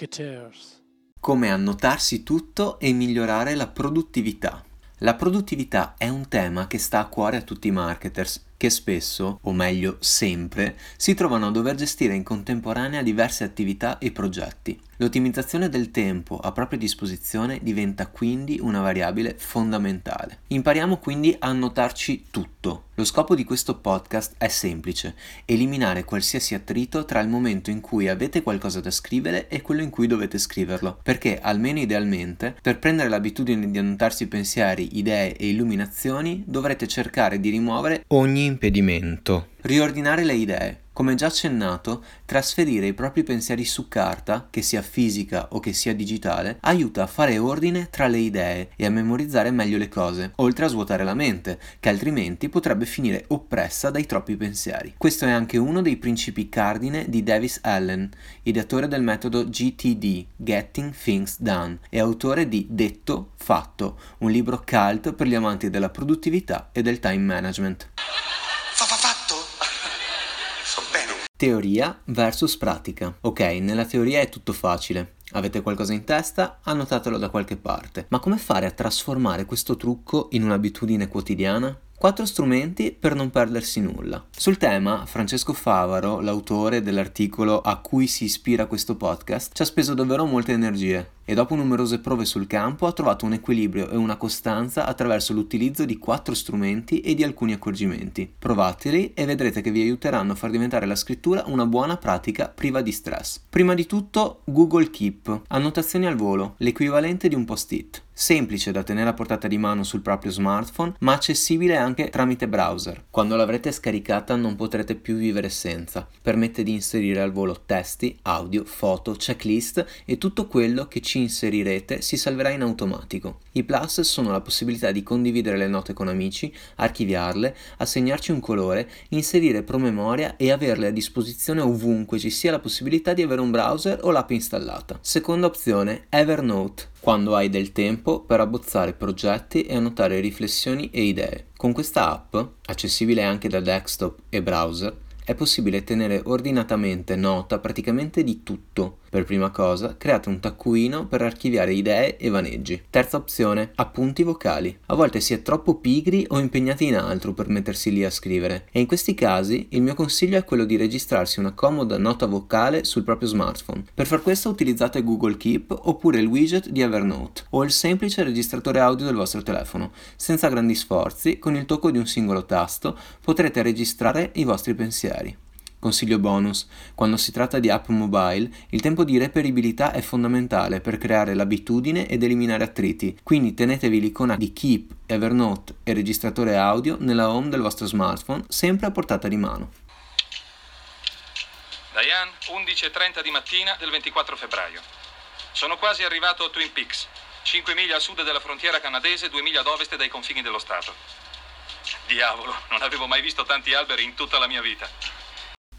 Marketers. Come annotarsi tutto e migliorare la produttività. La produttività è un tema che sta a cuore a tutti i marketers che spesso, o meglio sempre, si trovano a dover gestire in contemporanea diverse attività e progetti. L'ottimizzazione del tempo a propria disposizione diventa quindi una variabile fondamentale. Impariamo quindi a annotarci tutto. Lo scopo di questo podcast è semplice, eliminare qualsiasi attrito tra il momento in cui avete qualcosa da scrivere e quello in cui dovete scriverlo, perché almeno idealmente, per prendere l'abitudine di annotarsi pensieri, idee e illuminazioni, dovrete cercare di rimuovere ogni impedimento. Riordinare le idee. Come già accennato, trasferire i propri pensieri su carta, che sia fisica o che sia digitale, aiuta a fare ordine tra le idee e a memorizzare meglio le cose, oltre a svuotare la mente, che altrimenti potrebbe finire oppressa dai troppi pensieri. Questo è anche uno dei principi cardine di Davis Allen, ideatore del metodo GTD, Getting Things Done, e autore di Detto Fatto, un libro cult per gli amanti della produttività e del time management. Teoria versus pratica. Ok, nella teoria è tutto facile. Avete qualcosa in testa? Annotatelo da qualche parte. Ma come fare a trasformare questo trucco in un'abitudine quotidiana? Quattro strumenti per non perdersi nulla. Sul tema, Francesco Favaro, l'autore dell'articolo a cui si ispira questo podcast, ci ha speso davvero molte energie e dopo numerose prove sul campo ha trovato un equilibrio e una costanza attraverso l'utilizzo di quattro strumenti e di alcuni accorgimenti. Provateli e vedrete che vi aiuteranno a far diventare la scrittura una buona pratica priva di stress. Prima di tutto Google Keep, annotazioni al volo, l'equivalente di un post-it semplice da tenere a portata di mano sul proprio smartphone, ma accessibile anche tramite browser. Quando l'avrete scaricata non potrete più vivere senza. Permette di inserire al volo testi, audio, foto, checklist e tutto quello che ci inserirete si salverà in automatico. I plus sono la possibilità di condividere le note con amici, archiviarle, assegnarci un colore, inserire promemoria e averle a disposizione ovunque ci sia la possibilità di avere un browser o l'app installata. Seconda opzione, Evernote quando hai del tempo per abbozzare progetti e annotare riflessioni e idee. Con questa app, accessibile anche da desktop e browser, è possibile tenere ordinatamente nota praticamente di tutto, per prima cosa, create un taccuino per archiviare idee e vaneggi. Terza opzione, appunti vocali. A volte si è troppo pigri o impegnati in altro per mettersi lì a scrivere e in questi casi il mio consiglio è quello di registrarsi una comoda nota vocale sul proprio smartphone. Per far questo utilizzate Google Keep oppure il widget di Evernote o il semplice registratore audio del vostro telefono. Senza grandi sforzi, con il tocco di un singolo tasto potrete registrare i vostri pensieri. Consiglio bonus. Quando si tratta di app mobile, il tempo di reperibilità è fondamentale per creare l'abitudine ed eliminare attriti, quindi tenetevi l'icona di Keep, Evernote e registratore audio nella home del vostro smartphone, sempre a portata di mano. Diane, 11.30 di mattina del 24 febbraio. Sono quasi arrivato a Twin Peaks, 5 miglia a sud della frontiera canadese, 2 miglia ad ovest dai confini dello Stato. Diavolo, non avevo mai visto tanti alberi in tutta la mia vita.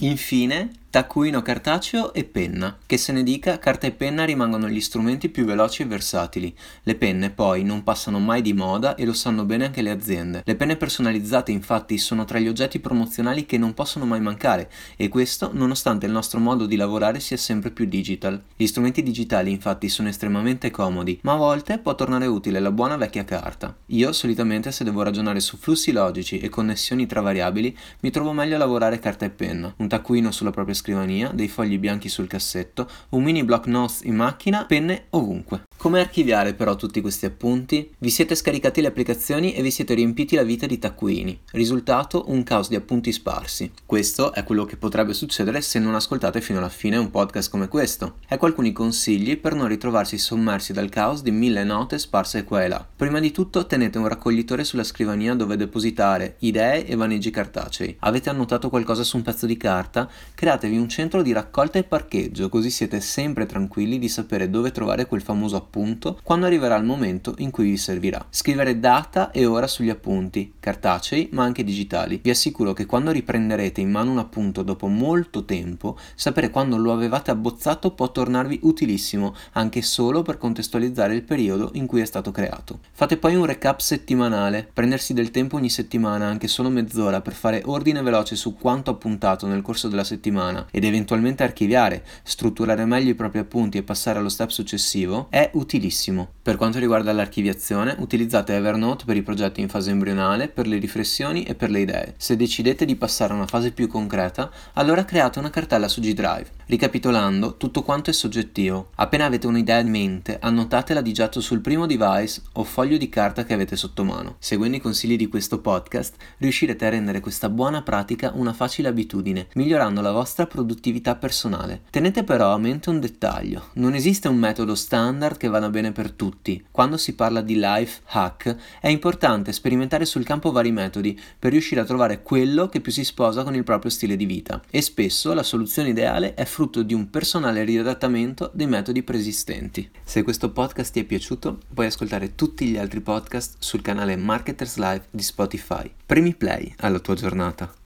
Infine, taccuino cartaceo e penna. Che se ne dica, carta e penna rimangono gli strumenti più veloci e versatili. Le penne poi non passano mai di moda e lo sanno bene anche le aziende. Le penne personalizzate infatti sono tra gli oggetti promozionali che non possono mai mancare e questo nonostante il nostro modo di lavorare sia sempre più digital. Gli strumenti digitali infatti sono estremamente comodi, ma a volte può tornare utile la buona vecchia carta. Io solitamente se devo ragionare su flussi logici e connessioni tra variabili mi trovo meglio a lavorare carta e penna. Un taccuino sulla propria scrivania, dei fogli bianchi sul cassetto, un mini block notes in macchina, penne ovunque. Come archiviare però tutti questi appunti? Vi siete scaricati le applicazioni e vi siete riempiti la vita di taccuini. Risultato un caos di appunti sparsi. Questo è quello che potrebbe succedere se non ascoltate fino alla fine un podcast come questo. Ecco alcuni consigli per non ritrovarsi sommersi dal caos di mille note sparse qua e là. Prima di tutto tenete un raccoglitore sulla scrivania dove depositare idee e vaneggi cartacei. Avete annotato qualcosa su un pezzo di carta? Createvi un centro di raccolta e parcheggio così siete sempre tranquilli di sapere dove trovare quel famoso appunto quando arriverà il momento in cui vi servirà. Scrivere data e ora sugli appunti, cartacei ma anche digitali. Vi assicuro che quando riprenderete in mano un appunto dopo molto tempo, sapere quando lo avevate abbozzato può tornarvi utilissimo, anche solo per contestualizzare il periodo in cui è stato creato. Fate poi un recap settimanale, prendersi del tempo ogni settimana, anche solo mezz'ora, per fare ordine veloce su quanto appuntato nel corso della settimana ed eventualmente archiviare, strutturare meglio i propri appunti e passare allo step successivo, è utilissimo. Per quanto riguarda l'archiviazione, utilizzate Evernote per i progetti in fase embrionale, per le riflessioni e per le idee. Se decidete di passare a una fase più concreta, allora create una cartella su G Drive. Ricapitolando, tutto quanto è soggettivo. Appena avete un'idea in mente, annotatela di getto sul primo device o foglio di carta che avete sotto mano. Seguendo i consigli di questo podcast, riuscirete a rendere questa buona pratica una facile abitudine, migliorando la vostra produttività personale. Tenete però a mente un dettaglio, non esiste un metodo standard che vada bene per tutti. Quando si parla di life hack, è importante sperimentare sul campo vari metodi per riuscire a trovare quello che più si sposa con il proprio stile di vita e spesso la soluzione ideale è frutto di un personale riadattamento dei metodi preesistenti. Se questo podcast ti è piaciuto, puoi ascoltare tutti gli altri podcast sul canale Marketers Live di Spotify. Premi play alla tua giornata.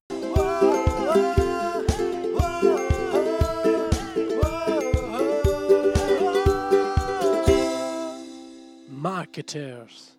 Marketers.